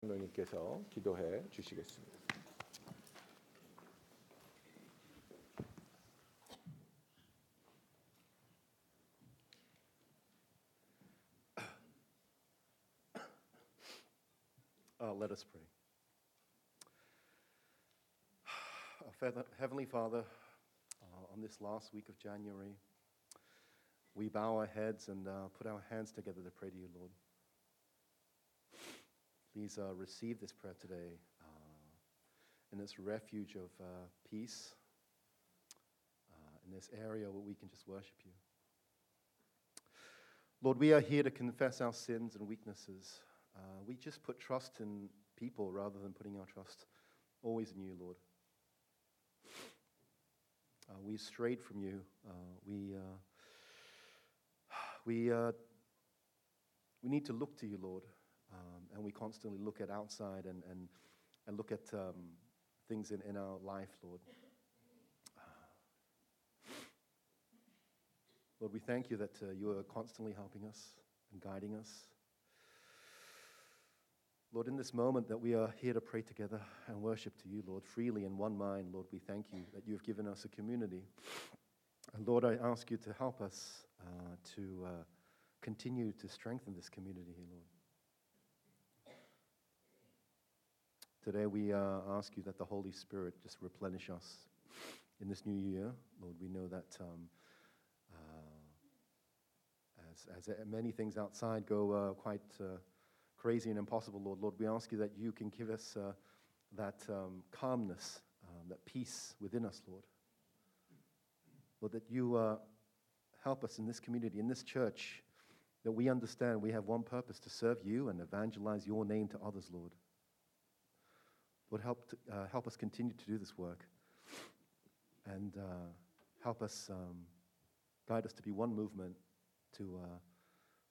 장로님께서 기도해 주시겠습니다. Uh, let us pray. Our Father- Heavenly Father, uh, on this last week of January, we bow our heads and uh, put our hands together to pray to you, Lord. Please uh, receive this prayer today uh, in this refuge of uh, peace, uh, in this area where we can just worship you. Lord, we are here to confess our sins and weaknesses. Uh, we just put trust in people rather than putting our trust always in you, Lord. Uh, we strayed from you. We, we, we need to look to you, Lord. Um, and we constantly look at outside and, and, and look at um, things in, in our life, Lord. Lord, we thank you that uh, you are constantly helping us and guiding us. Lord, in this moment that we are here to pray together and worship to you, Lord, freely in one mind, Lord, we thank you that you have given us a community. And Lord, I ask you to help us uh, to uh, continue to strengthen this community here, Lord. Today we uh, ask you that the Holy Spirit just replenish us in this new year. Lord, we know that um, uh, as, as many things outside go uh, quite uh, crazy and impossible, Lord, Lord, we ask you that you can give us uh, that um, calmness, um, that peace within us, Lord. Lord, that you uh, help us in this community, in this church, that we understand we have one purpose to serve you and evangelize your name to others, Lord. Lord, help, to, uh, help us continue to do this work and uh, help us um, guide us to be one movement to, uh,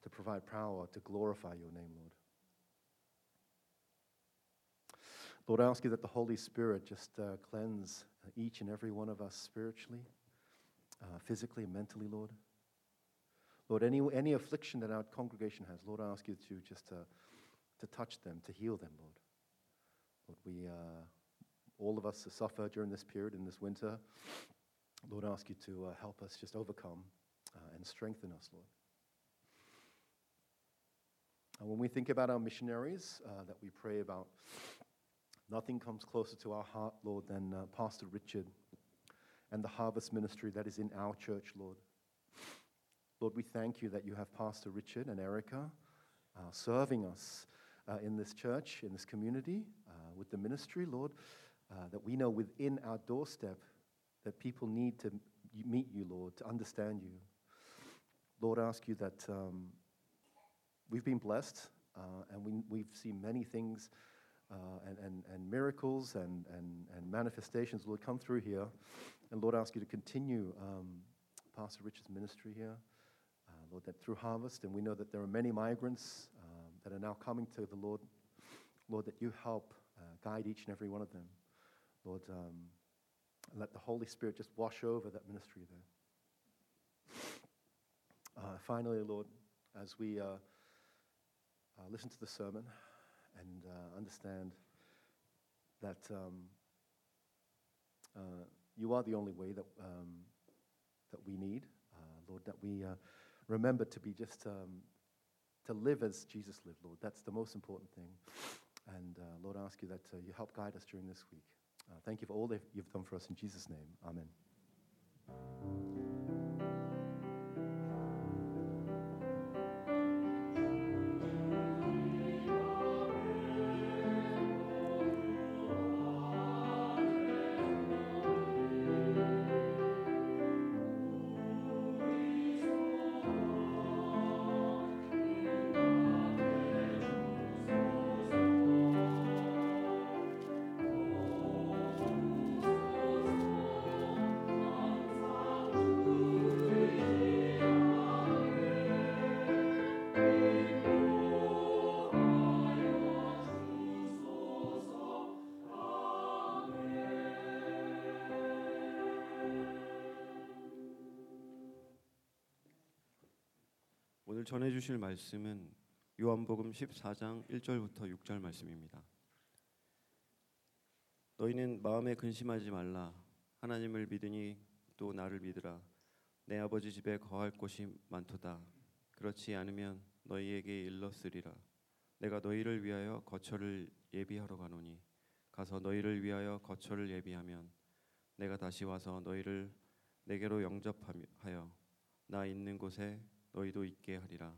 to provide power to glorify your name, Lord. Lord, I ask you that the Holy Spirit just uh, cleanse each and every one of us spiritually, uh, physically, and mentally, Lord. Lord, any, any affliction that our congregation has, Lord, I ask you to just uh, to touch them, to heal them, Lord. Lord, we, uh, all of us suffer during this period, in this winter. Lord, I ask you to uh, help us just overcome uh, and strengthen us, Lord. And when we think about our missionaries uh, that we pray about, nothing comes closer to our heart, Lord, than uh, Pastor Richard and the harvest ministry that is in our church, Lord. Lord, we thank you that you have Pastor Richard and Erica uh, serving us uh, in this church, in this community, with the ministry, Lord, uh, that we know within our doorstep that people need to meet you, Lord, to understand you. Lord, I ask you that um, we've been blessed uh, and we, we've seen many things uh, and, and, and miracles and, and, and manifestations, Lord, come through here. And Lord, I ask you to continue um, Pastor Richard's ministry here. Uh, Lord, that through harvest, and we know that there are many migrants um, that are now coming to the Lord. Lord, that you help guide each and every one of them. Lord, um, let the Holy Spirit just wash over that ministry there. Uh, finally, Lord, as we uh, uh, listen to the sermon and uh, understand that um, uh, you are the only way that, um, that we need, uh, Lord, that we remember to be just um, to live as Jesus lived, Lord. That's the most important thing. And uh, Lord, I ask you that uh, you help guide us during this week. Uh, thank you for all that you've done for us in Jesus' name. Amen. 오늘 전해 주실 말씀은 요한복음 14장 1절부터 6절 말씀입니다. 너희는 마음에 근심하지 말라. 하나님을 믿으니 또 나를 믿으라. 내 아버지 집에 거할 곳이 많도다. 그렇지 않으면 너희에게 일렀으리라. 내가 너희를 위하여 거처를 예비하러 가노니 가서 너희를 위하여 거처를 예비하면 내가 다시 와서 너희를 내게로 영접하여 나 있는 곳에 너희도 있게 하리라.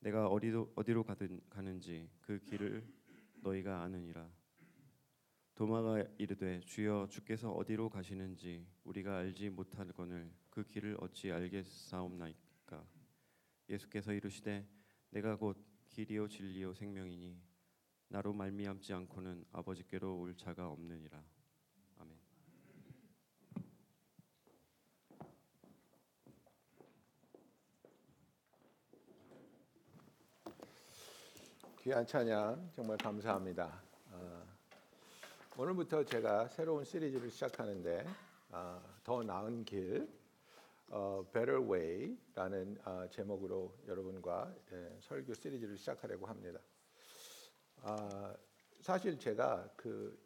내가 어디로 어디로 가든 가는지 그 길을 너희가 아느니라. 도마가 이르되 주여 주께서 어디로 가시는지 우리가 알지 못하거늘 그 길을 어찌 알겠사옵나이까? 예수께서 이르시되 내가 곧 길이요 진리요 생명이니 나로 말미암지 않고는 아버지께로 올 자가 없느니라 아멘. 귀한 찬양 정말 감사합니다. 아, 오늘부터 제가 새로운 시리즈를 시작하는데 아, 더 나은 길, 어, Better Way라는 아, 제목으로 여러분과 예, 설교 시리즈를 시작하려고 합니다. 아, 사실 제가 그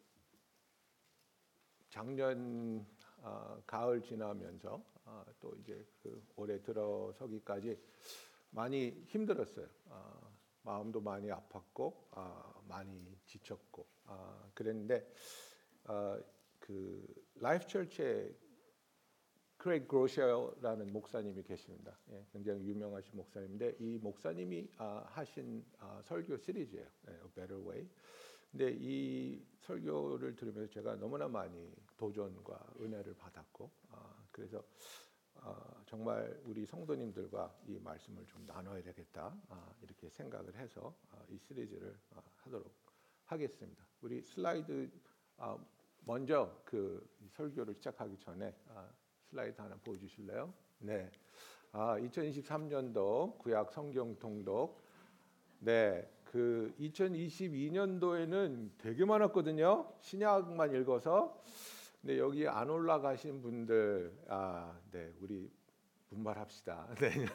작년 아, 가을 지나면서 아, 또 이제 그 올해 들어서기까지 많이 힘들었어요. 아, 마음도 많이 아팠고 아, 많이 지쳤고 아, 그랬는데 아, 그 Life Church에 크레이그 그로셸이라는 목사님이 계십니다. 예, 굉장히 유명하신 목사님인데 이 목사님이 아, 하신 아, 설교 시리즈예요. 예, Better Way. 근데 이 설교를 들으면서 제가 너무나 많이 도전과 은혜를 받았고 아, 그래서 아, 정말 우리 성도님들과 이 말씀을 좀 나눠야 되겠다 아, 이렇게 생각을 해서 아, 이 시리즈를 아, 하도록 하겠습니다. 우리 슬라이드 아, 먼저 그 설교를 시작하기 전에 아, 슬라이드 하나 보여주실래요? 네. 아, 2023년도 구약 성경 통독. 네. 그 2022년도에는 되게 많았거든요. 신약만 읽어서. 근데 여기 안 올라가신 분들 아, 네. 우리 분발합시다. 네.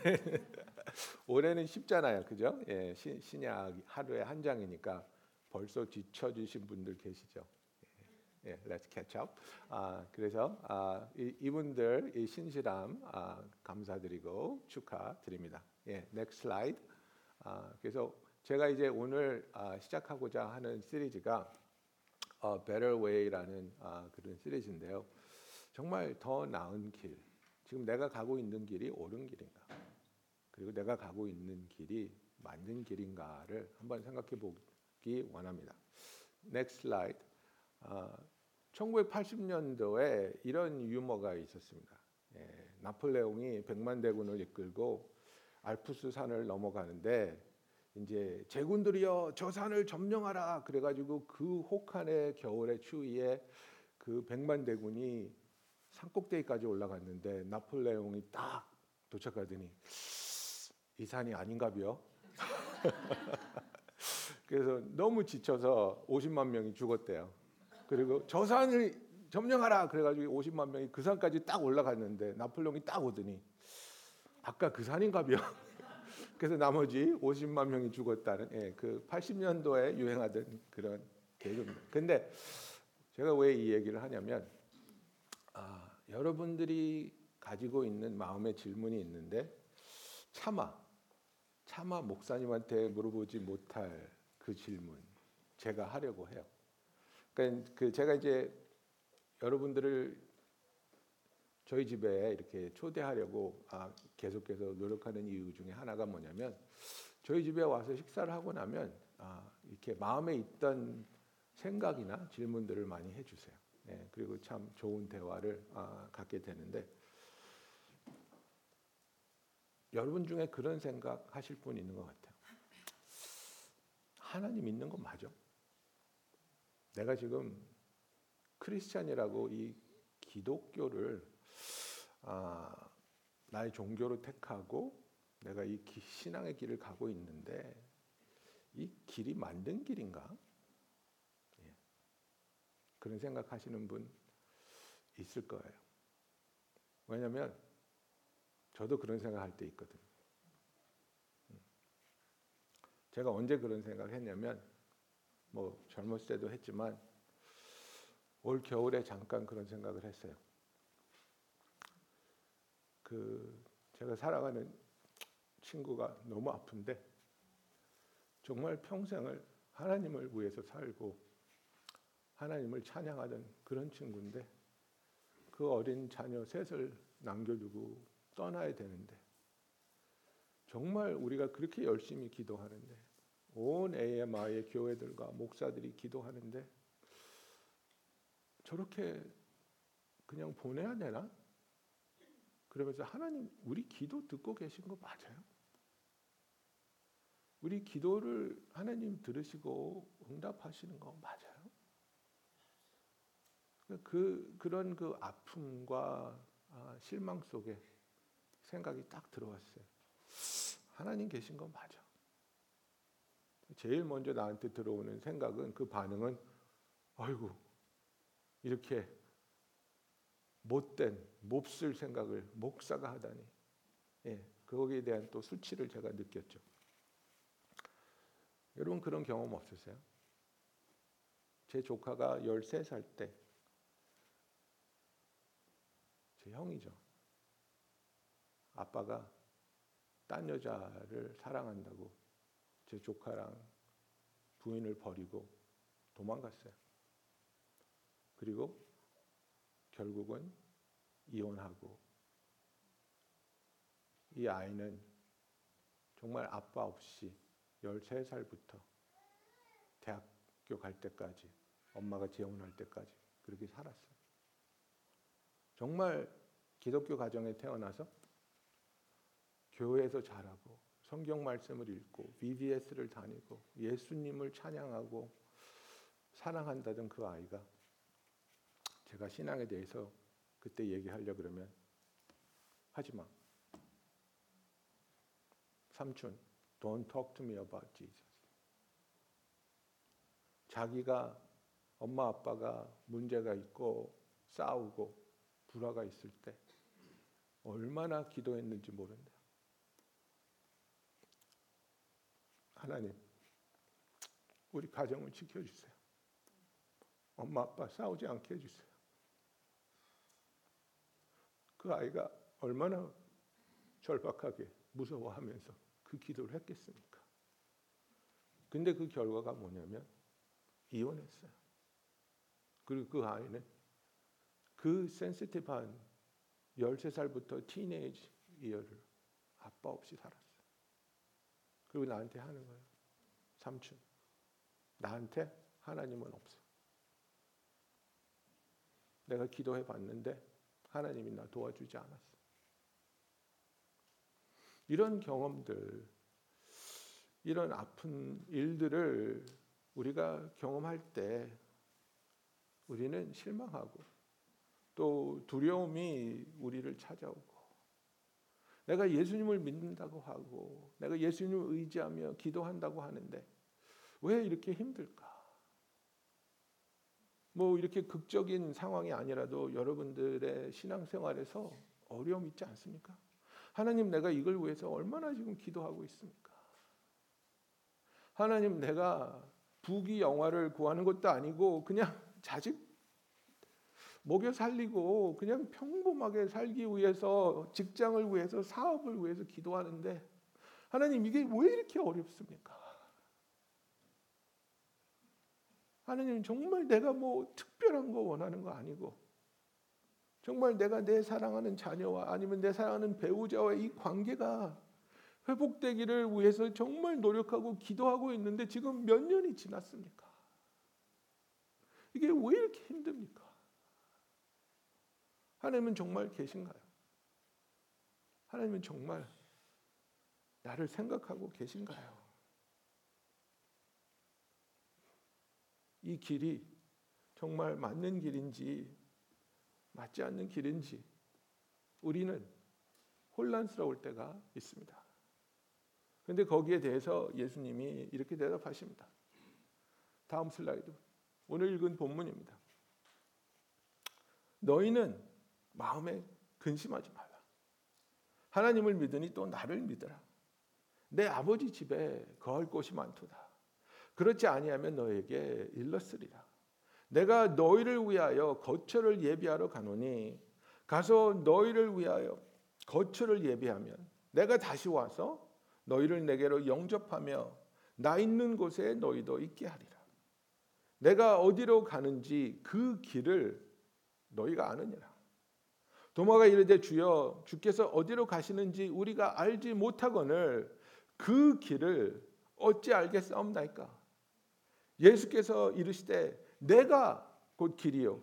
올해는 쉽잖아요. 그죠? 예, 신, 신약 하루에 한 장이니까 벌써 지쳐지신 분들 계시죠? 예, let's catch up. 아, 그래서 아, 이, 이분들 이 신실함 아, 감사드리고 축하드립니다. 예, next slide. 아, 그래서 제가 이제 오늘 아, 시작하고자 하는 시리즈가 어, Better Way라는 아, 그런 시리즈인데요. 정말 더 나은 길. 지금 내가 가고 있는 길이 옳은 길인가? 그리고 내가 가고 있는 길이 맞는 길인가를 한번 생각해 보기 원합니다. Next slide. 아, 1980년도에 이런 유머가 있었습니다. 예, 나폴레옹이 백만 대군을 이끌고 알프스 산을 넘어가는데 이제 제군들이여 저 산을 점령하라 그래가지고 그 혹한의 겨울의 추위에 그 백만 대군이 산꼭대기까지 올라갔는데 나폴레옹이 딱 도착하더니 이 산이 아닌가비요. 그래서 너무 지쳐서 50만 명이 죽었대요. 그리고 저 산을 점령하라 그래가지고 50만 명이 그 산까지 딱 올라갔는데 나폴레옹이 딱 오더니 아까 그 산인가비요. 그래서 나머지 50만 명이 죽었다는 예, 그 80년도에 유행하던 그런 개그입니다. 근데 제가 왜 이 얘기를 하냐면 아, 여러분들이 가지고 있는 마음의 질문이 있는데 차마 차마 목사님한테 물어보지 못할 그 질문 제가 하려고 해요. 그러니까 그 제가 이제 여러분들을 저희 집에 이렇게 초대하려고 아, 계속해서 노력하는 이유 중에 하나가 뭐냐면 저희 집에 와서 식사를 하고 나면 아, 이렇게 마음에 있던 생각이나 질문들을 많이 해주세요. 네, 그리고 참 좋은 대화를 아, 갖게 되는데 여러분 중에 그런 생각 하실 분 있는 것 같아요. 하나님 있는 건 맞아? 내가 지금 크리스찬이라고 이 기독교를 아, 나의 종교로 택하고 내가 이 기- 신앙의 길을 가고 있는데 이 길이 만든 길인가? 예. 그런 생각하시는 분 있을 거예요. 왜냐하면 저도 그런 생각할 때 있거든. 음. 제가 언제 그런 생각을 했냐면 뭐 젊었을 때도 했지만 올 겨울에 잠깐 그런 생각을 했어요. 그 제가 살아가는 친구가 너무 아픈데 정말 평생을 하나님을 위해서 살고 하나님을 찬양하던 그런 친구인데 그 어린 자녀 셋을 남겨두고 떠나야 되는데 정말 우리가 그렇게 열심히 기도하는데 온 AMI의 교회들과 목사들이 기도하는데 저렇게 그냥 보내야 되나? 그러면서 하나님 우리 기도 듣고 계신 거 맞아요? 우리 기도를 하나님 들으시고 응답하시는 거 맞아요? 그 그런 그 아픔과 아, 실망 속에 생각이 딱 들어왔어요. 하나님 계신 건 맞아. 제일 먼저 나한테 들어오는 생각은 그 반응은 아이고 이렇게 못된 몹쓸 생각을 목사가 하다니. 예, 거기에 대한 또 수치를 제가 느꼈죠. 여러분 그런 경험 없으세요? 제 조카가 13살 때 제 형이죠. 아빠가 딴 여자를 사랑한다고 제 조카랑 부인을 버리고 도망갔어요. 그리고 결국은 이혼하고 이 아이는 정말 아빠 없이 13살부터 대학교 갈 때까지 엄마가 재혼할 때까지 그렇게 살았어요. 정말 기독교 가정에 태어나서 교회에서 자라고 성경 말씀을 읽고 VBS를 다니고 예수님을 찬양하고 사랑한다던 그 아이가 제가 신앙에 대해서 그때 얘기하려 그러면 하지 마. 삼촌, don't talk to me about Jesus. 자기가 엄마 아빠가 문제가 있고 싸우고 불화가 있을 때 얼마나 기도했는지 모른다. 하나님, 우리 가정을 지켜주세요. 엄마 아빠 싸우지 않게 해주세요. 그 아이가 얼마나 절박하게 무서워하면서 그 기도를 했겠습니까? 근데 그 결과가 뭐냐면 이혼했어요. 그리고 그 아이는 그 센시티브한 13살부터 티네이지 이어를 아빠 없이 살았어요. 그리고 나한테 하는 거예요. 삼촌, 나한테 하나님은 없어. 내가 기도해 봤는데 하나님이 나 도와주지 않았어. 이런 경험들, 이런 아픈 일들을 우리가 경험할 때 우리는 실망하고 또 두려움이 우리를 찾아오고 내가 예수님을 믿는다고 하고 내가 예수님을 의지하며 기도한다고 하는데 왜 이렇게 힘들까? 뭐 이렇게 극적인 상황이 아니라도 여러분들의 신앙생활에서 어려움 있지 않습니까? 하나님 내가 이걸 위해서 얼마나 지금 기도하고 있습니까? 하나님 내가 부귀 영화를 구하는 것도 아니고 그냥 자식 먹여 살리고 그냥 평범하게 살기 위해서 직장을 위해서 사업을 위해서 기도하는데 하나님 이게 왜 이렇게 어렵습니까? 하나님 정말 내가 뭐 특별한 거 원하는 거 아니고 정말 내가 내 사랑하는 자녀와 아니면 내 사랑하는 배우자와의 이 관계가 회복되기를 위해서 정말 노력하고 기도하고 있는데 지금 몇 년이 지났습니까? 이게 왜 이렇게 힘듭니까? 하나님은 정말 계신가요? 하나님은 정말 나를 생각하고 계신가요? 이 길이 정말 맞는 길인지 맞지 않는 길인지 우리는 혼란스러울 때가 있습니다. 그런데 거기에 대해서 예수님이 이렇게 대답하십니다. 다음 슬라이드. 오늘 읽은 본문입니다. 너희는 마음에 근심하지 말라. 하나님을 믿으니 또 나를 믿으라. 내 아버지 집에 거할 곳이 많도다. 그렇지 아니하면 너에게 일렀으리라. 내가 너희를 위하여 거처를 예비하러 가노니 가서 너희를 위하여 거처를 예비하면 내가 다시 와서 너희를 내게로 영접하며 나 있는 곳에 너희도 있게 하리라. 내가 어디로 가는지 그 길을 너희가 아느니라. 도마가 이르되 주여 주께서 어디로 가시는지 우리가 알지 못하거늘 그 길을 어찌 알겠사옵나이까 예수께서 이르시되 내가 곧 길이요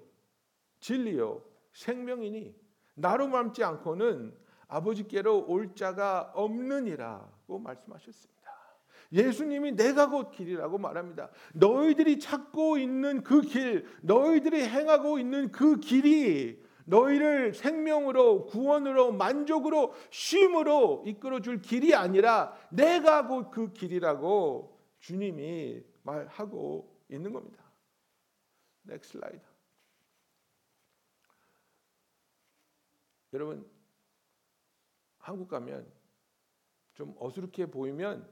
진리요 생명이니 나로 맘지 않고는 아버지께로 올 자가 없느니라고 말씀하셨습니다. 예수님이 내가 곧 길이라고 말합니다. 너희들이 찾고 있는 그 길, 너희들이 행하고 있는 그 길이 너희를 생명으로 구원으로 만족으로 쉼으로 이끌어 줄 길이 아니라 내가 곧 그 길이라고 주님이 말하고 있는 겁니다. 넥스 슬라이드. 여러분 한국 가면 좀 어수룩해 보이면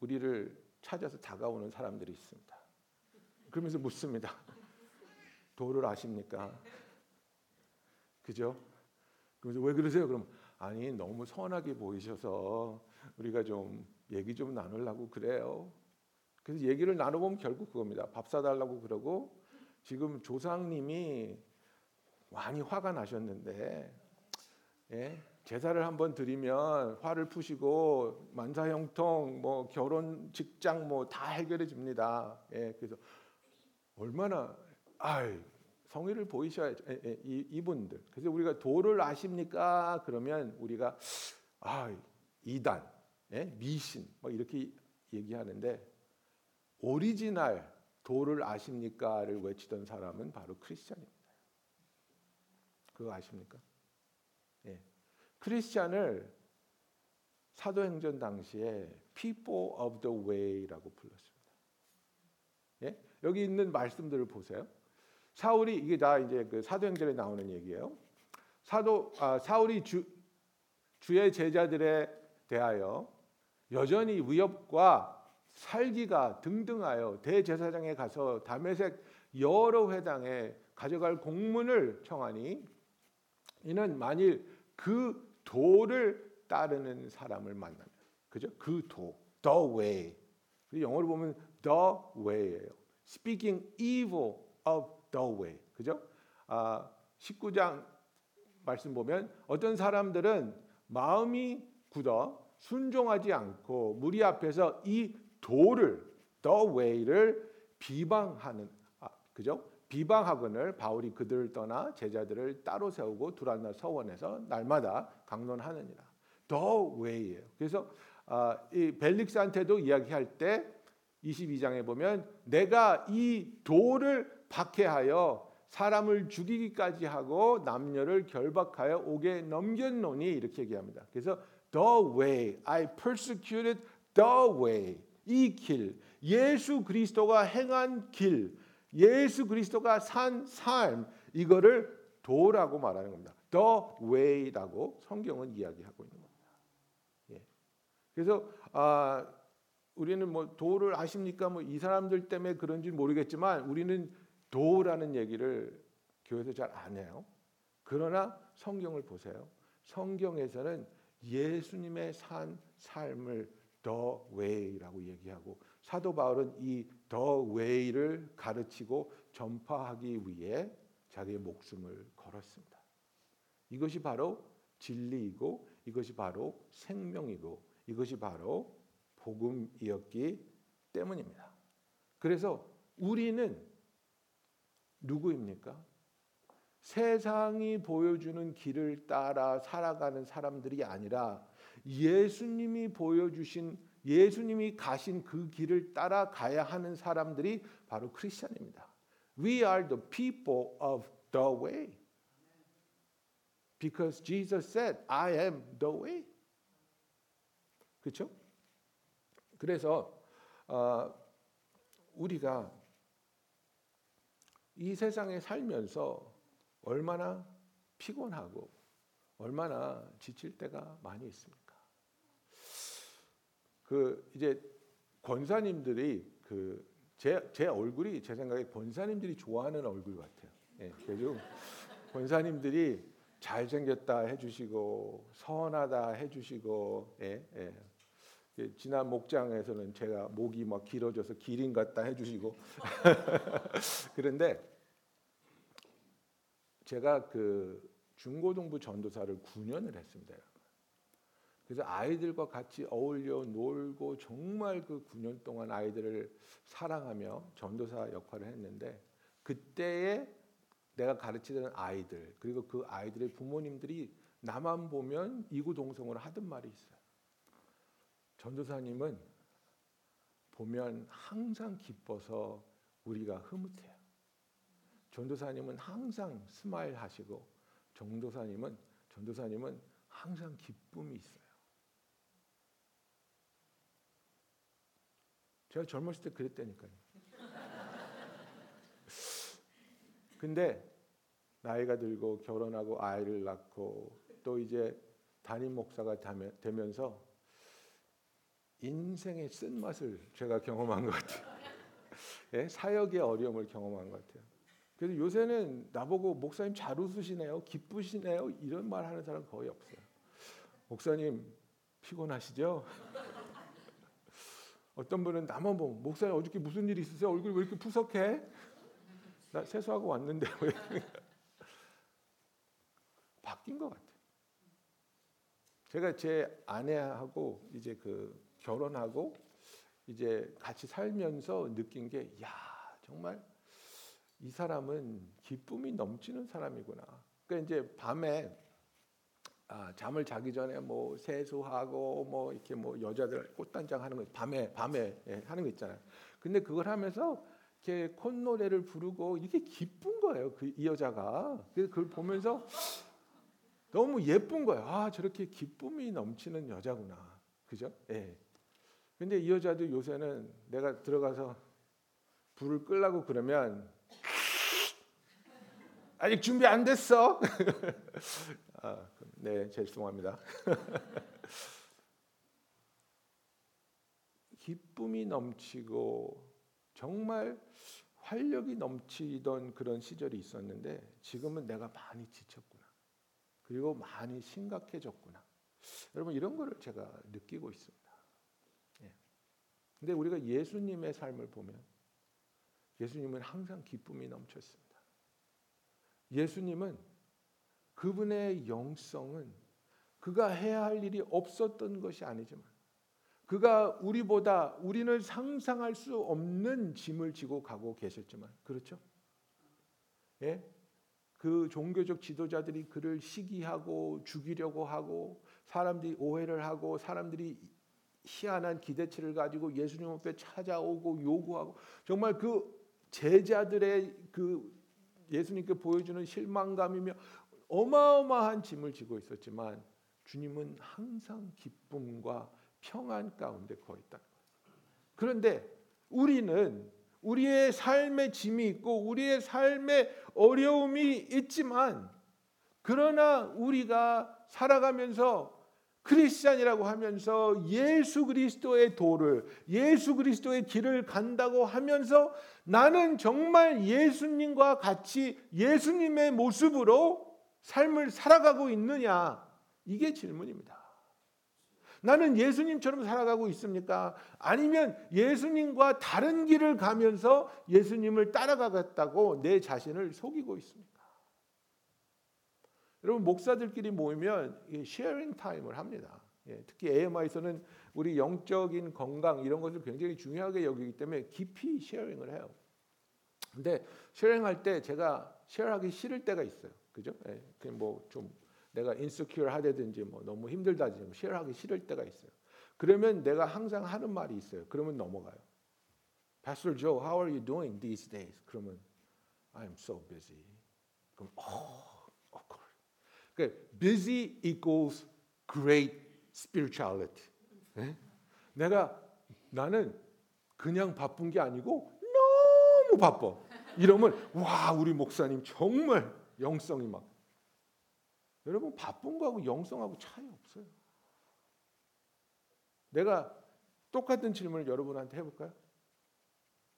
우리를 찾아서 다가오는 사람들이 있습니다. 그러면서 묻습니다. 도를 아십니까? 그죠? 그래서 왜 그러세요? 그럼 아니 너무 선하게 보이셔서 우리가 좀 얘기 좀 나누려고 그래요. 그래서 얘기를 나눠보면 결국 그겁니다. 밥 사달라고 그러고 지금 조상님이 많이 화가 나셨는데 예? 제사를 한번 드리면 화를 푸시고 만사형통 뭐 결혼 직장 뭐 다 해결해 줍니다. 예, 그래서 얼마나 아이 성의를 보이셔야죠. 예, 예, 이, 이분들. 그래서 우리가 도를 아십니까? 그러면 우리가 아 이단, 예? 미신 뭐 이렇게 얘기하는데 오리지널 도를 아십니까를 외치던 사람은 바로 크리스천입니다. 그거 아십니까? 예. 크리스찬을 사도행전 당시에 people of the way라고 불렀습니다. 예? 여기 있는 말씀들을 보세요. 사울이 이게 다 이제 그 사도행전에 나오는 얘기예요. 사도 아, 사울이 주, 주의 제자들에 대하여 여전히 위협과 살기가 등등하여 대제사장에 가서 담에색 여러 회당에 가져갈 공문을 청하니 이는 만일 그 도를 따르는 사람을 만나면 그죠? 그 도, the way. 영어로 보면 the way예요. Speaking evil of the way. 그죠? 아, 19장 말씀 보면 어떤 사람들은 마음이 굳어 순종하지 않고 무리 앞에서 이 도를 the way를 비방하는 아, 그죠? 비방하거늘 바울이 그들을 떠나 제자들을 따로 세우고 두란나 서원에서 날마다 강론하느니라. 더 웨이예요. 그래서 아, 이 벨릭스한테도 이야기할 때 22장에 보면 내가 이 도를 박해하여 사람을 죽이기까지 하고 남녀를 결박하여 옥에 넘겼노니 이렇게 얘기합니다. 그래서 the way I persecuted the way 이 길, 예수 그리스도가 행한 길, 예수 그리스도가 산 삶 이거를 도라고 말하는 겁니다. The way라고 성경은 이야기하고 있는 겁니다. 예. 그래서 아, 우리는 뭐 도를 아십니까? 뭐 이 사람들 때문에 그런지 모르겠지만 우리는 도라는 얘기를 교회에서 잘 안 해요. 그러나 성경을 보세요. 성경에서는 예수님의 산 삶을 the way라고 얘기하고 사도 바울은 이 the way를 가르치고 전파하기 위해 자기의 목숨을 걸었습니다. 이것이 바로 진리이고 이것이 바로 생명이고 이것이 바로 복음이었기 때문입니다. 그래서 우리는 누구입니까? 세상이 보여주는 길을 따라 살아가는 사람들이 아니라 예수님이 보여주신 예수님이 가신 그 길을 따라 가야 하는 사람들이 바로 크리스천입니다. We are the people of the way. Because Jesus said, I am the way. 그렇죠? 그래서 어, 우리가 이 세상에 살면서 얼마나 피곤하고 얼마나 지칠 때가 많이 있습니다. 그 이제 권사님들이 그 제 제 얼굴이 제 생각에 권사님들이 좋아하는 얼굴 같아요. 예, 그래서 권사님들이 잘생겼다 해주시고 선하다 해주시고 예, 예. 예, 지난 목장에서는 제가 목이 막 길어져서 기린 같다 해주시고 그런데 제가 그 중고등부 전도사를 9년을 했습니다. 그래서 아이들과 같이 어울려 놀고 정말 그 9년 동안 아이들을 사랑하며 전도사 역할을 했는데 그때에 내가 가르치던 아이들 그리고 그 아이들의 부모님들이 나만 보면 이구동성으로 하던 말이 있어요. 전도사님은 보면 항상 기뻐서 우리가 흐뭇해요. 전도사님은 항상 smile 하시고 전도사님은 전도사님은 항상 기쁨이 있어요. 제가 젊었을 때 그랬다니까요. 근데 나이가 들고 결혼하고 아이를 낳고 또 이제 담임 목사가 되면- 되면서 인생의 쓴 맛을 제가 경험한 것 같아요. 예? 사역의 어려움을 경험한 것 같아요. 그래서 요새는 나보고 목사님 잘 웃으시네요, 기쁘시네요 이런 말 하는 사람 거의 없어요. 목사님 피곤하시죠? 어떤 분은 나만 보면 목사님 어저께 무슨 일 있으세요? 얼굴 왜 이렇게 푸석해? 나 세수하고 왔는데 왜? 바뀐 것 같아요. 제가 제 아내하고 이제 그 결혼하고 이제 같이 살면서 느낀 게, 야 정말 이 사람은 기쁨이 넘치는 사람이구나. 그러니까 이제 밤에 아, 잠을 자기 전에 뭐 세수하고 뭐 이렇게 뭐 여자들 꽃단장 하는 거 밤에 밤에 예, 하는 거 있잖아요. 근데 그걸 하면서 이렇게 콧노래를 부르고 이렇게 기쁜 거예요. 그 이 여자가. 그래서 그걸 보면서 너무 예쁜 거예요. 아 저렇게 기쁨이 넘치는 여자구나. 그죠? 예. 근데 이 여자도 요새는 내가 들어가서 불을 끄려고 그러면 아직 준비 안 됐어. 아, 네, 죄송합니다. 기쁨이 넘치고 정말 활력이 넘치던 그런 시절이 있었는데 지금은 내가 많이 지쳤구나. 그리고 많이 심각해졌구나. 여러분 이런 거를 제가 느끼고 있습니다. 예. 근데 우리가 예수님의 삶을 보면 예수님은 항상 기쁨이 넘쳤습니다. 예수님은 그분의 영성은 그가 해야 할 일이 없었던 것이 아니지만 그가 우리보다 우리는 상상할 수 없는 짐을 지고 가고 계셨지만 그렇죠? 예? 그 종교적 지도자들이 그를 시기하고 죽이려고 하고 사람들이 오해를 하고 사람들이 희한한 기대치를 가지고 예수님 앞에 찾아오고 요구하고 정말 그 제자들의 그 예수님께 보여주는 실망감이며 어마어마한 짐을 지고 있었지만 주님은 항상 기쁨과 평안 가운데 거했다는 거예요. 그런데 우리는 우리의 삶의 짐이 있고 우리의 삶의 어려움이 있지만 그러나 우리가 살아가면서 크리스찬이라고 하면서 예수 그리스도의 도를 예수 그리스도의 길을 간다고 하면서 나는 정말 예수님과 같이 예수님의 모습으로 삶을 살아가고 있느냐 이게 질문입니다. 나는 예수님처럼 살아가고 있습니까? 아니면 예수님과 다른 길을 가면서 예수님을 따라가겠다고 내 자신을 속이고 있습니까? 여러분 목사들끼리 모이면 sharing time을 합니다. 예, 특히 AMI에서는 우리 영적인 건강 이런 것을 굉장히 중요하게 여기기 때문에 깊이 sharing을 해요. 근데 sharing할 때 제가 share하기 싫을 때가 있어요. 그죠? 예, 뭐좀 내가 인스큐어 하다든지 뭐 너무 힘들다든지 쉐어하기 싫을 때가 있어요. 그러면 내가 항상 하는 말이 있어요. 그러면 넘어가요. Pastor Joe, how are you doing these days? 그러면 I'm so busy. 그럼 course. 그러니까 busy equals great spirituality. 네? 내가 나는 그냥 바쁜 게 아니고 너무 바빠. 이러면 와 우리 목사님 정말 영성이 막 여러분 바쁜 거하고 영성하고 차이 없어요. 내가 똑같은 질문을 여러분한테 해볼까요?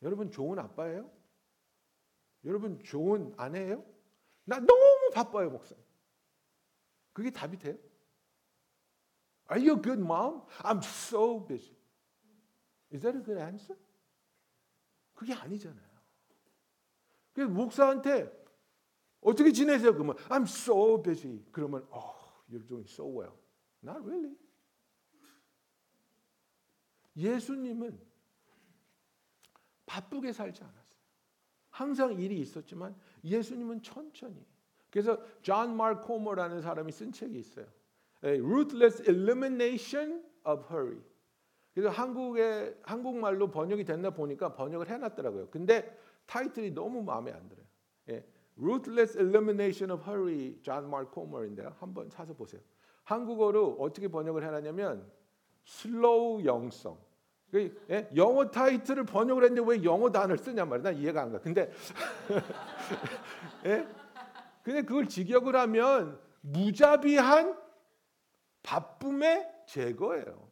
여러분 좋은 아빠예요? 여러분 좋은 아내예요? 나 너무 바빠요, 목사님. 그게 답이 돼요? Are you a good mom? I'm so busy. Is that a good answer? 그게 아니잖아요. 그래서 목사한테 어떻게 지내세요? 그러면 I'm so busy. 그러면 oh, you're doing so well. Not really. 예수님은 바쁘게 살지 않았어요. 항상 일이 있었지만 예수님은 천천히. 그래서 John Mark Comer라는 사람이 쓴 책이 있어요. A Ruthless Elimination of Hurry. 그래서 한국에 한국말로 번역이 됐나 보니까 번역을 해놨더라고요. 근데 타이틀이 너무 마음에 안 들어요. 예. Ruthless Elimination of Hurry, John Mark Comer인데요. 한번 찾아 보세요. 한국어로 어떻게 번역을 해놨냐면 slow 영성. 그, 예? 영어 타이틀을 번역을 했는데 왜 영어 단어를 쓰냐 말이야. 난 이해가 안 가. 근데 예? 근데 그걸 직역을 하면 무자비한 바쁨의 제거예요.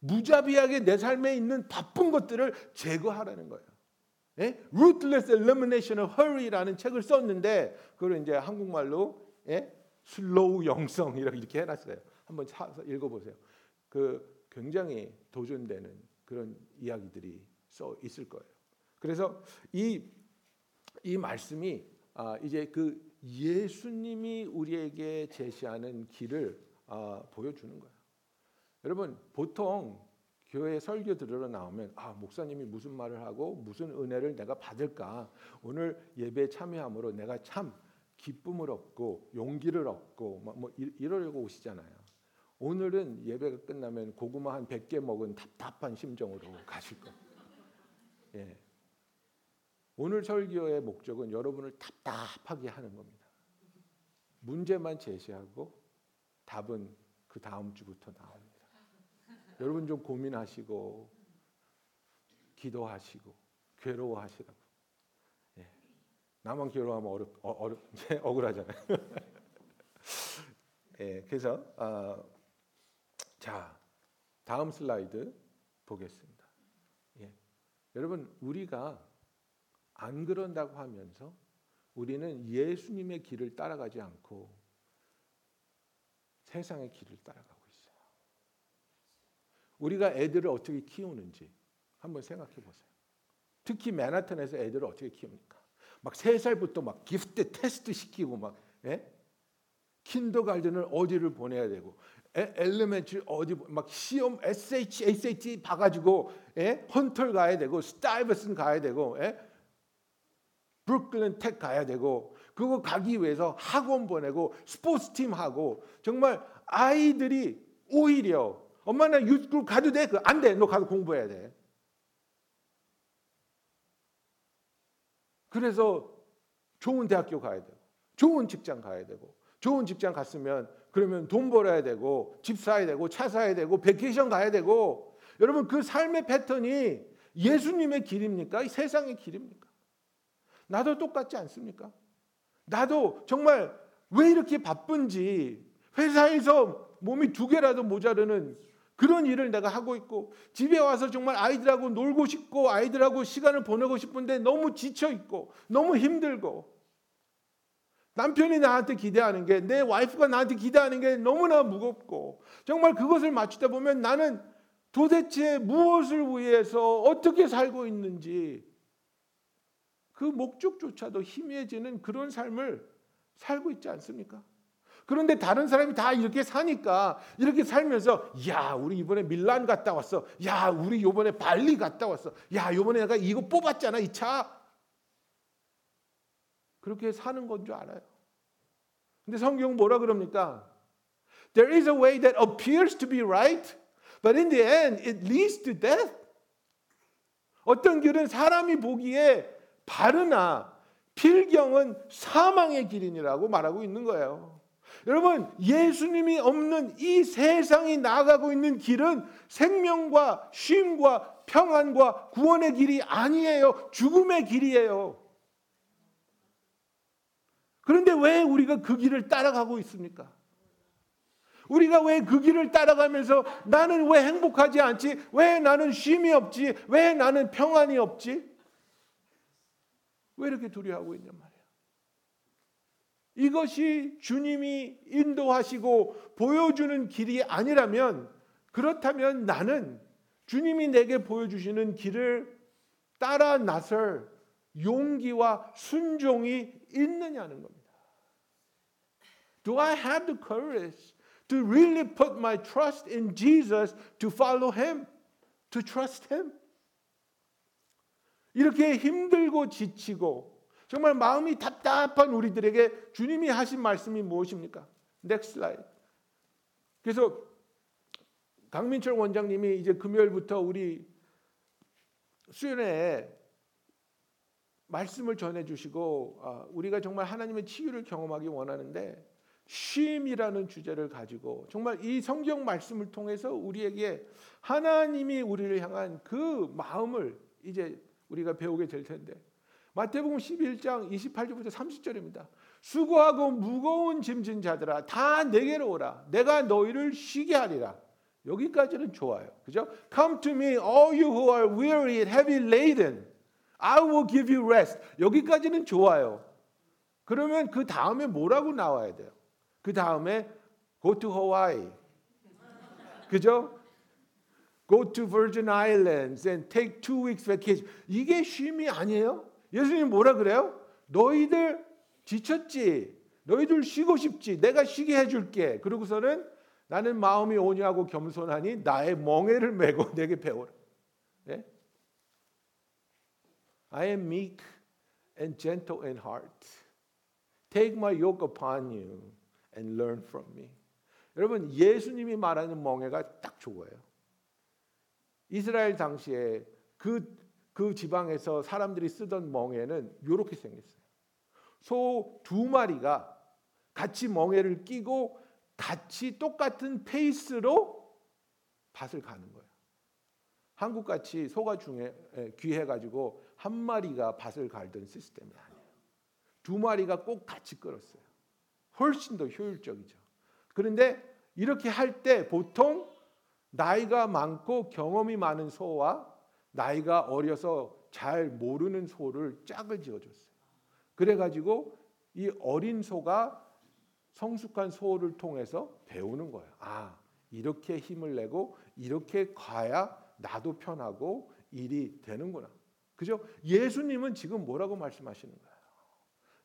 무자비하게 내 삶에 있는 바쁜 것들을 제거하라는 거예요. 예? Ruthless Elimination of Hurry라는 책을 썼는데 그걸 이제 한국말로 예? 슬로우 영성이라고 이렇게 해놨어요. 한번 사서 읽어보세요. 그 굉장히 도전되는 그런 이야기들이 써 있을 거예요. 그래서 이 이 말씀이 아, 이제 그 예수님이 우리에게 제시하는 길을 아, 보여주는 거예요. 여러분 보통 교회 설교 들으러 나오면 아 목사님이 무슨 말을 하고 무슨 은혜를 내가 받을까 오늘 예배 참여함으로 내가 참 기쁨을 얻고 용기를 얻고 뭐 이러려고 오시잖아요. 오늘은 예배가 끝나면 고구마 한 100개 먹은 답답한 심정으로 가실 거예요. 예. 오늘 설교의 목적은 여러분을 답답하게 하는 겁니다. 문제만 제시하고 답은 그 다음 주부터 나옵니다. 여러분 좀 고민하시고 기도하시고 괴로워하시라고. 예. 나만 괴로워하면 어렵, 어, 어렵, 억울하잖아요. 예, 그래서 어, 자 다음 슬라이드 보겠습니다. 예. 여러분 우리가 안 그런다고 하면서 우리는 예수님의 길을 따라가지 않고 세상의 길을 따라가고 있어요. 우리가 애들을 어떻게 키우는지 한번 생각해 보세요. 특히 맨하탄에서 애들을 어떻게 키웁니까? 막 세 살부터 막 기프트 테스트 시키고 막 예? kindergarten을 어디를 보내야 되고 elementary 어디 막 시험 SHSAT 봐가지고 예? 헌털 가야 되고 Stuyvesant 가야 되고 예? Brooklyn Tech 가야 되고 그거 가기 위해서 학원 보내고 스포츠 팀 하고 정말 아이들이 오히려 엄마 나 youth group 가도 돼? 그 안 돼. 너 가서 공부해야 돼. 그래서 좋은 대학교 가야 되고 좋은 직장 가야 되고 좋은 직장 갔으면 그러면 돈 벌어야 되고 집 사야 되고 차 사야 되고 vacation 가야 되고 여러분 그 삶의 패턴이 예수님의 길입니까? 세상의 길입니까? 나도 똑같지 않습니까? 나도 정말 왜 이렇게 바쁜지 회사에서 몸이 두 개라도 모자르는 그런 일을 내가 하고 있고 집에 와서 정말 아이들하고 놀고 싶고 아이들하고 시간을 보내고 싶은데 너무 지쳐 있고 너무 힘들고 남편이 나한테 기대하는 게 내 와이프가 나한테 기대하는 게 너무나 무겁고 정말 그것을 맞추다 보면 나는 도대체 무엇을 위해서 어떻게 살고 있는지 그 목적조차도 희미해지는 그런 삶을 살고 있지 않습니까? 그런데 다른 사람이 다 이렇게 사니까 이렇게 살면서 야 우리 이번에 밀란 갔다 왔어. 야 우리 이번에 발리 갔다 왔어. 야 이번에 내가 이거 뽑았잖아 이 차. 그렇게 사는 건 줄 알아요. 근데 성경 뭐라 그럽니까? There is a way that appears to be right but in the end it leads to death. 어떤 길은 사람이 보기에 바르나 필경은 사망의 길이라고 말하고 있는 거예요. 여러분, 예수님이 없는 이 세상이 나아가고 있는 길은 생명과 쉼과 평안과 구원의 길이 아니에요. 죽음의 길이에요. 그런데 왜 우리가 그 길을 따라가고 있습니까? 우리가 왜 그 길을 따라가면서 나는 왜 행복하지 않지? 왜 나는 쉼이 없지? 왜 나는 평안이 없지? 왜 이렇게 두려워하고 있냔 말이야. 이것이 주님이 인도하시고 보여주는 길이 아니라면 그렇다면 나는 주님이 내게 보여주시는 길을 따라 나설 용기와 순종이 있느냐는 겁니다. Do I have the courage to really put my trust in Jesus to follow him, to trust him? 이렇게 힘들고 지치고 정말 마음이 답답한 우리들에게 주님이 하신 말씀이 무엇입니까? Next slide. 그래서 강민철 원장님이 이제 금요일부터 우리 수련회에 말씀을 전해 주시고 아, 우리가 정말 하나님의 치유를 경험하기 원하는데 쉼이라는 주제를 가지고 정말 이 성경 말씀을 통해서 우리에게 하나님이 우리를 향한 그 마음을 이제 우리가 배우게 될 텐데 마태복음 11장 28절부터 30절입니다. 수고하고 무거운 짐진 자들아 다 내게로 오라 내가 너희를 쉬게 하리라. 여기까지는 좋아요. 그죠? Come to me all you who are weary and heavy laden. I will give you rest. 여기까지는 좋아요. 그러면 그 다음에 뭐라고 나와야 돼요? 그 다음에 go to Hawaii. 그죠? Go to Virgin Islands and take two weeks vacation. 이게 쉼이 아니에요? 예수님 뭐라 그래요? 너희들 지쳤지. 너희들 쉬고 싶지. 내가 쉬게 해줄게. 그러고서는 나는 마음이 온유하고 겸손하니 나의 멍에를 메고 내게 배워라. 예? I am meek and gentle in heart. Take my yoke upon you and learn from me. 여러분 예수님이 말하는 멍에가 딱 좋아요. 이스라엘 당시에 그, 그 지방에서 사람들이 쓰던 멍에는 이렇게 생겼어요. 소 두 마리가 같이 멍에를 끼고 같이 똑같은 페이스로 밭을 가는 거예요. 한국 같이 소가 중에 귀해 가지고 한 마리가 밭을 갈던 시스템이 아니에요. 두 마리가 꼭 같이 끌었어요. 훨씬 더 효율적이죠. 그런데 이렇게 할 때 보통 나이가 많고 경험이 많은 소와 나이가 어려서 잘 모르는 소를 짝을 지어줬어요. 그래가지고 이 어린 소가 성숙한 소를 통해서 배우는 거예요. 아, 이렇게 힘을 내고 이렇게 가야 나도 편하고 일이 되는구나. 그죠? 예수님은 지금 뭐라고 말씀하시는 거예요?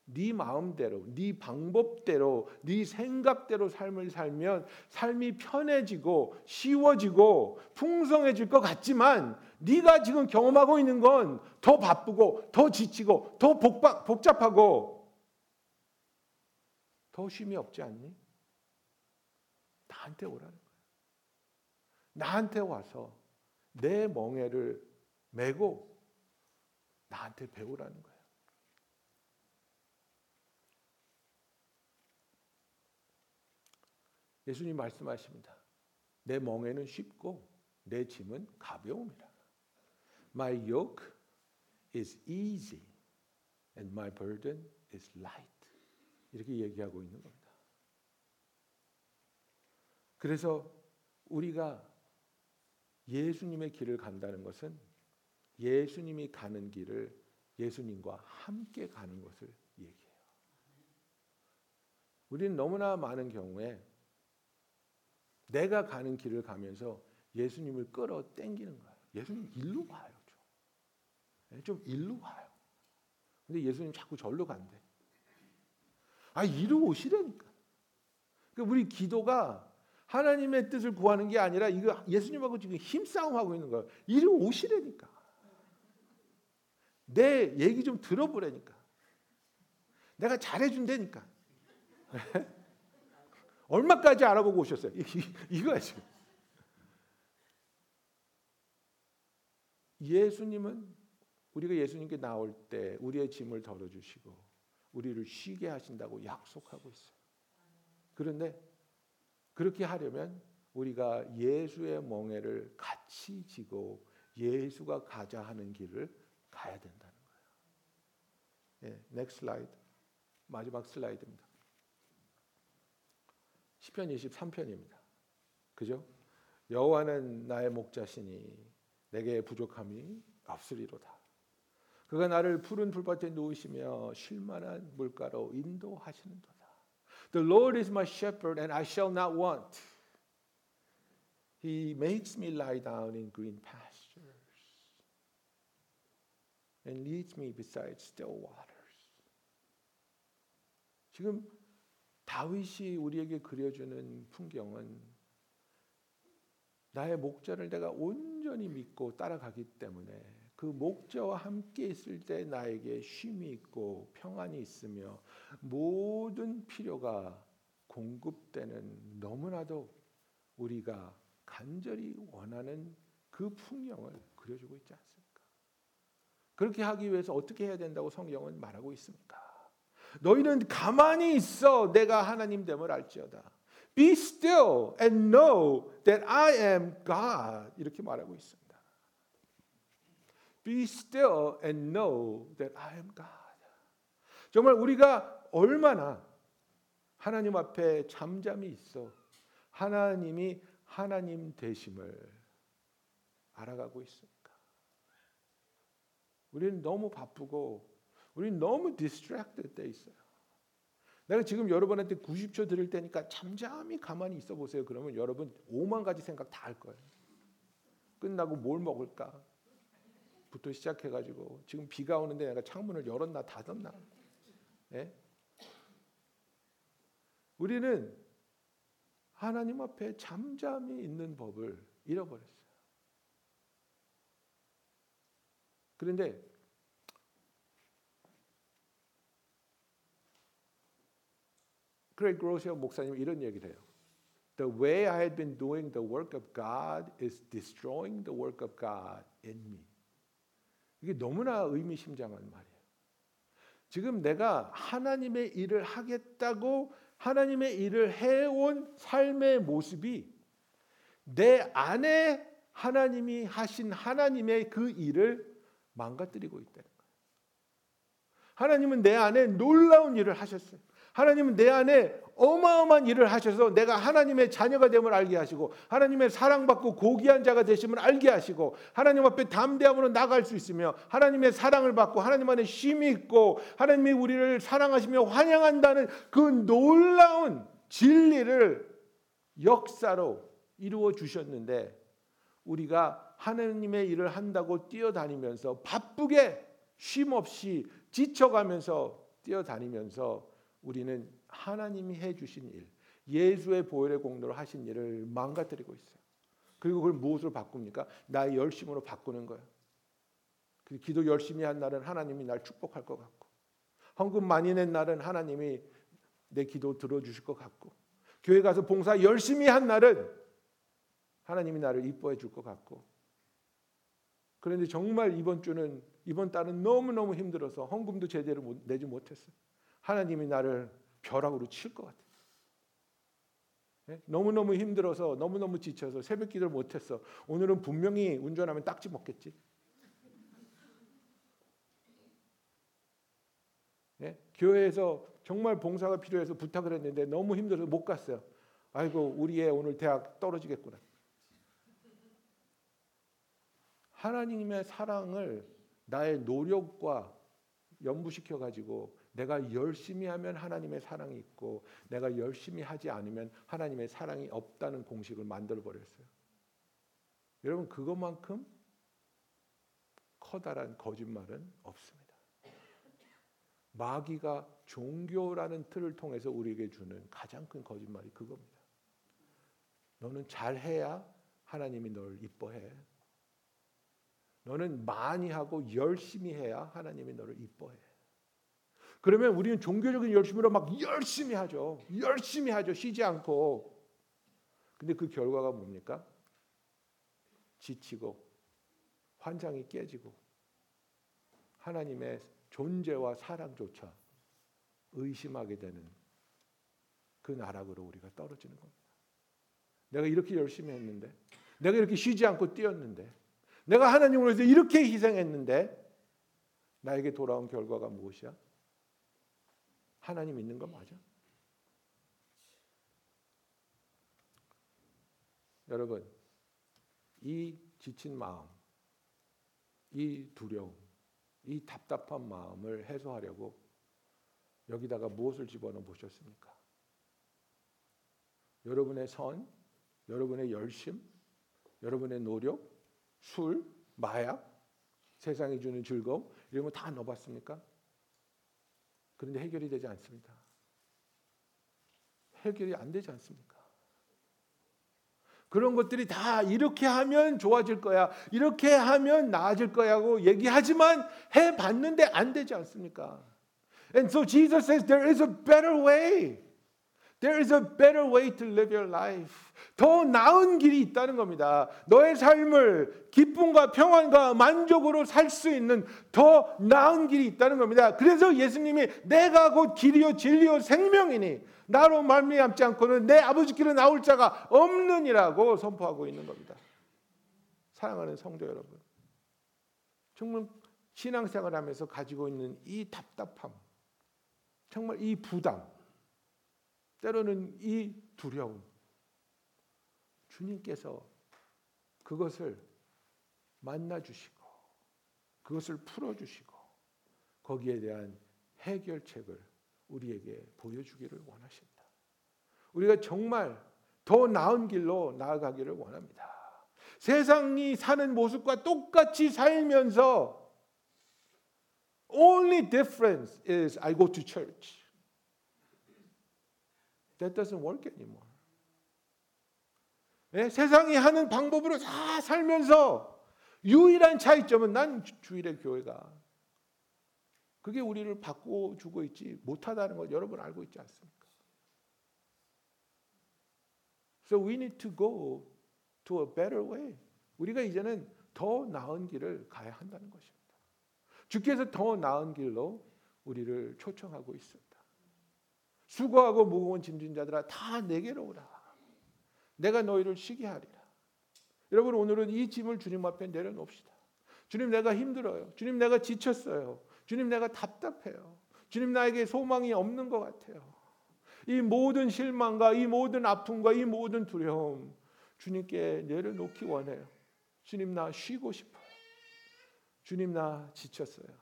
네 마음대로, 네 방법대로, 네 생각대로 삶을 살면 삶이 편해지고 쉬워지고 풍성해질 것 같지만 네가 지금 경험하고 있는 건 더 바쁘고 더 지치고 더 복박, 복잡하고 더 쉼이 없지 않니? 나한테 오라는 거예요. 나한테 와서 내 멍에를 메고 나한테 배우라는 거예요. 예수님 말씀하십니다. 내 멍에는 쉽고 내 짐은 가벼움이라. My yoke is easy and my burden is light. 이렇게 얘기하고 있는 겁니다. 그래서 우리가 예수님의 길을 간다는 것은 예수님이 가는 길을 예수님과 함께 가는 것을 얘기해요. 우리는 너무나 많은 경우에 내가 가는 길을 가면서 예수님을 끌어 당기는 거예요. 예수님 일로 와요. 좀, 좀 일로 와요. 근데 예수님 자꾸 절로 간대. 아, 이로 오시라니까. 그러니까 우리 기도가 하나님의 뜻을 구하는 게 아니라 이거 예수님하고 지금 힘싸움하고 있는 거예요. 이로 오시라니까. 내 얘기 좀 들어보라니까. 내가 잘해준다니까. 얼마까지 알아보고 오셨어요? 이거야 지금. 예수님은 우리가 예수님께 나올 때 우리의 짐을 덜어주시고 우리를 쉬게 하신다고 약속하고 있어요. 그런데 그렇게 하려면 우리가 예수의 멍에를 같이 지고 예수가 가자 하는 길을 가야 된다는 거예요. 예, next slide. 마지막 슬라이드입니다. 시편 23편입니다. 그죠? 여호와는 나의 목자시니 내게 부족함이 없으리로다. 그가 나를 푸른 풀밭에 누우시며 쉴만한 물가로 인도하시는도다. The Lord is my shepherd and I shall not want. He makes me lie down in green pastures and leads me beside still waters. 지금 다윗이 우리에게 그려주는 풍경은 나의 목자를 내가 온전히 믿고 따라가기 때문에 그 목자와 함께 있을 때 나에게 쉼이 있고 평안이 있으며 모든 필요가 공급되는 너무나도 우리가 간절히 원하는 그 풍경을 그려주고 있지 않습니까? 그렇게 하기 위해서 어떻게 해야 된다고 성경은 말하고 있습니까? 너희는 가만히 있어 내가 하나님 됨을 알지어다. Be still and know that I am God. 이렇게 말하고 있습니다. Be still and know that I am God. 정말 우리가 얼마나 하나님 앞에 잠잠히 있어 하나님이 하나님 되심을 알아가고 있습니까? 우리는 너무 바쁘고 우리는 너무 distracted 돼 있어요. 내가 지금 여러분한테 90초 드릴 테니까 잠잠히 가만히 있어 보세요. 그러면 여러분 5만 가지 생각 다 할 거예요. 끝나고 뭘 먹을까? 부터 시작해 가지고 지금 비가 오는데 내가 창문을 열었나 닫았나? 예? 우리는 하나님 앞에 잠잠히 있는 법을 잃어버렸어요. 그런데 크레이 그로시어 목사님 이런 얘기를 해요. The way I had been doing the work of God is destroying the work of God in me. 이게 너무나 의미심장한 말이에요. 지금 내가 하나님의 일을 하겠다고 하나님의 일을 해온 삶의 모습이 내 안에 하나님이 하신 하나님의 그 일을 망가뜨리고 있다는 거예요. 하나님은 내 안에 놀라운 일을 하셨어요. 하나님은 내 안에 어마어마한 일을 하셔서 내가 하나님의 자녀가 됨을 알게 하시고 하나님의 사랑받고 고귀한 자가 되심을 알게 하시고 하나님 앞에 담대함으로 나갈 수 있으며 하나님의 사랑을 받고 하나님 안에 쉼이 있고 하나님이 우리를 사랑하시며 환영한다는 그 놀라운 진리를 역사로 이루어 주셨는데 우리가 하나님의 일을 한다고 뛰어다니면서 바쁘게 쉼 없이 지쳐가면서 뛰어다니면서 우리는 하나님이 해 주신 일, 예수의 보혈의 공로로 하신 일을 망가뜨리고 있어요. 그리고 그걸 무엇으로 바꿉니까? 나의 열심으로 바꾸는 거예요. 그 기도 열심히 한 날은 하나님이 날 축복할 것 같고, 헌금 많이 낸 날은 하나님이 내 기도 들어주실 것 같고, 교회 가서 봉사 열심히 한 날은 하나님이 나를 이뻐해 줄 것 같고, 그런데 정말 이번 주는 이번 달은 너무 너무 힘들어서 헌금도 제대로 못, 내지 못했어요. 하나님이 나를 벼락으로 칠 것 같아요. 예? 너무너무 힘들어서 너무너무 지쳐서 새벽 기도를 못했어. 오늘은 분명히 운전하면 딱지 먹겠지. 예? 교회에서 정말 봉사가 필요해서 부탁을 했는데 너무 힘들어서 못 갔어요. 아이고 우리 애 오늘 대학 떨어지겠구나. 하나님의 사랑을 나의 노력과 연부시켜 가지고 내가 열심히 하면 하나님의 사랑이 있고 내가 열심히 하지 않으면 하나님의 사랑이 없다는 공식을 만들어 버렸어요. 여러분 그것만큼 커다란 거짓말은 없습니다. 마귀가 종교라는 틀을 통해서 우리에게 주는 가장 큰 거짓말이 그겁니다. 너는 잘해야 하나님이 널 이뻐해. 너는 많이 하고 열심히 해야 하나님이 너를 이뻐해. 그러면 우리는 종교적인 열심으로 막 열심히 하죠. 열심히 하죠. 쉬지 않고. 근데 그 결과가 뭡니까? 지치고 환상이 깨지고 하나님의 존재와 사랑조차 의심하게 되는 그 나락으로 우리가 떨어지는 겁니다. 내가 이렇게 열심히 했는데 내가 이렇게 쉬지 않고 뛰었는데 내가 하나님을 위해서 이렇게 희생했는데 나에게 돌아온 결과가 무엇이야? 하나님 있는 거 맞아? 여러분 이 지친 마음, 이 두려움, 이 답답한 마음을 해소하려고 여기다가 무엇을 집어넣어 보셨습니까? 여러분의 선, 여러분의 열심, 여러분의 노력, 술, 마약, 세상이 주는 즐거움 이런 거 다 넣어봤습니까? 그런데 해결이 되지 않습니다. 해결이 안 되지 않습니까? 그런 것들이 다 이렇게 하면 좋아질 거야. 이렇게 하면 나아질 거야고 얘기하지만 해 봤는데 안 되지 않습니까? And so Jesus says there is a better way. There is a better way to live your life. 더 나은 길이 있다는 겁니다. 너의 삶을 기쁨과 평안과 만족으로 살 수 있는 더 나은 길이 있다는 겁니다. 그래서 예수님이 내가 곧 길이요 진리요 생명이니 나로 말미암지 않고는 내 아버지께로 나올 자가 없느니라고 선포하고 있는 겁니다. 사랑하는 성도 여러분. 정말 신앙생활 하면서 가지고 있는 이 답답함, 정말 이 부담, 때로는 이 두려움, 주님께서 그것을 만나 주시고 그것을 풀어 주시고 거기에 대한 해결책을 우리에게 보여주기를 원하십니다. 우리가 정말 더 나은 길로 나아가기를 원합니다. 세상이 사는 모습과 똑같이 살면서 only difference is I go to church. That doesn't work anymore. 예? 세상이 하는 방법으로 다 살면서 유일한 차이점은 난 주일의 교회가 그게 우리를 바꿔주고 있지 못하다는 걸 여러분 알고 있지 않습니까? So we need to go to a better way. 우리가 이제는 더 나은 길을 가야 한다는 것입니다. 주께서 더 나은 길로 우리를 초청하고 있습니다. 수고하고 무거운 짐진 자들아 다 내게로 오라. 내가 너희를 쉬게 하리라. 여러분 오늘은 이 짐을 주님 앞에 내려놓읍시다. 주님 내가 힘들어요. 주님 내가 지쳤어요. 주님 내가 답답해요. 주님 나에게 소망이 없는 것 같아요. 이 모든 실망과 이 모든 아픔과 이 모든 두려움 주님께 내려놓기 원해요. 주님 나 쉬고 싶어요. 주님 나 지쳤어요.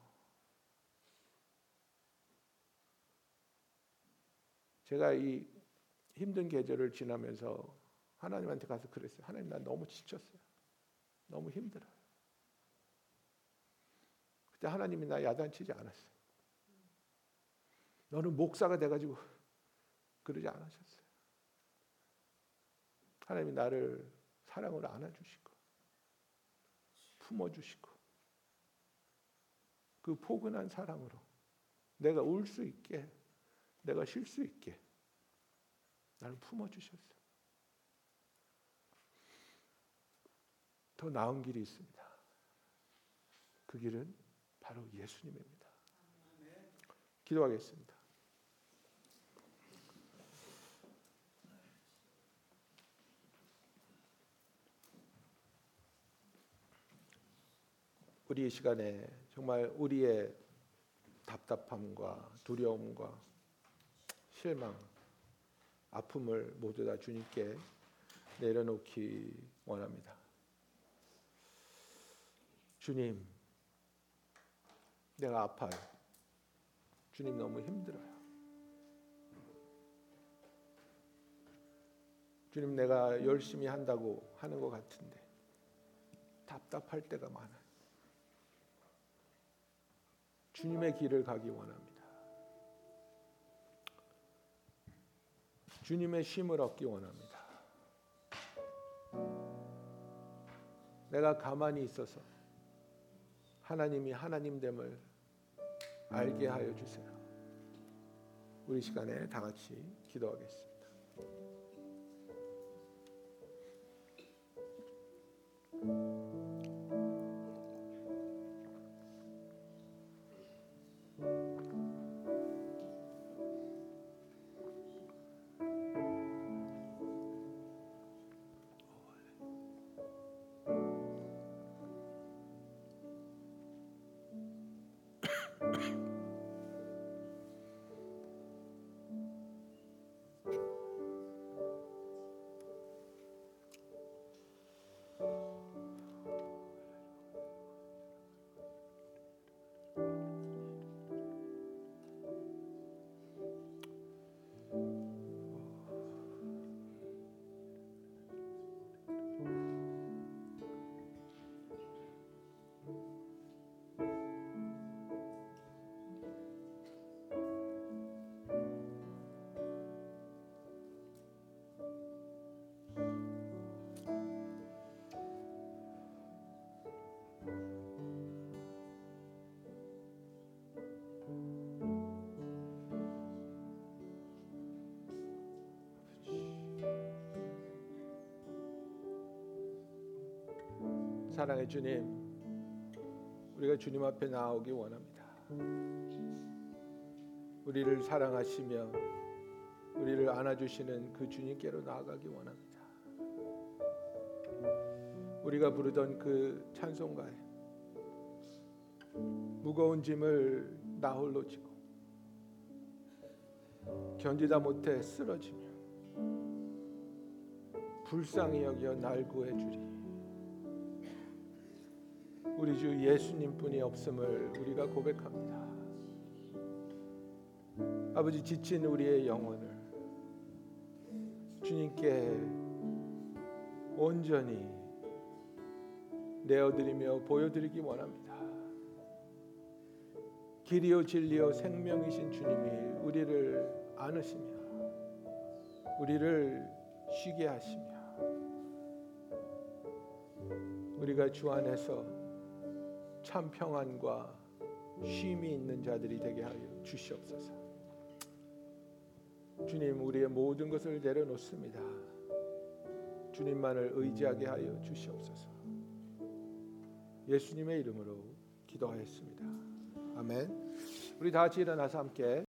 제가 이 힘든 계절을 지나면서 하나님한테 가서 그랬어요. 하나님 나 너무 지쳤어요. 너무 힘들어요. 그때 하나님이 나 야단치지 않았어요. 너는 목사가 돼가지고 그러지 않으셨어요. 하나님이 나를 사랑으로 안아주시고 품어주시고 그 포근한 사랑으로 내가 울 수 있게 내가 쉴 수 있게 나를 품어 주셨어요. 더 나은 길이 있습니다. 그 길은 바로 예수님입니다. 기도하겠습니다. 우리 이 시간에 정말 우리의 답답함과 두려움과 실망, 아픔을 모두 다 주님께 내려놓기 원합니다. 주님, 내가 아파요. 주님 너무 힘들어요. 주님 내가 열심히 한다고 하는 것 같은데 답답할 때가 많아요. 주님의 길을 가기 원합니다. 주님의 쉼을 얻기 원합니다. 내가 가만히 있어서 하나님이 하나님됨을 알게 하여 주세요. 우리 시간에 다 같이 기도하겠습니다. 사랑의 주님, 우리가 주님 앞에 나오기 원합니다. 우리를 사랑하시며 우리를 안아주시는 그 주님께로 나아가기 원합니다. 우리가 부르던 그 찬송가에 무거운 짐을 나 홀로 지고 견디다 못해 쓰러지며 불쌍히 여겨 날 구해 주리. 우리 주 예수님뿐이 없음을 우리가 고백합니다. 아버지 지친 우리의 영혼을 주님께 온전히 내어드리며 보여드리기 원합니다. 길이요 진리요 생명이신 주님이 우리를 안으시며 우리를 쉬게 하시며 우리가 주 안에서 참 평안과 쉼이 있는 자들이 되게 하여 주시옵소서. 주님 우리의 모든 것을 내려놓습니다. 주님만을 의지하게 하여 주시옵소서. 예수님의 이름으로 기도하였습니다. 아멘. 우리 다 같이 일어나서 함께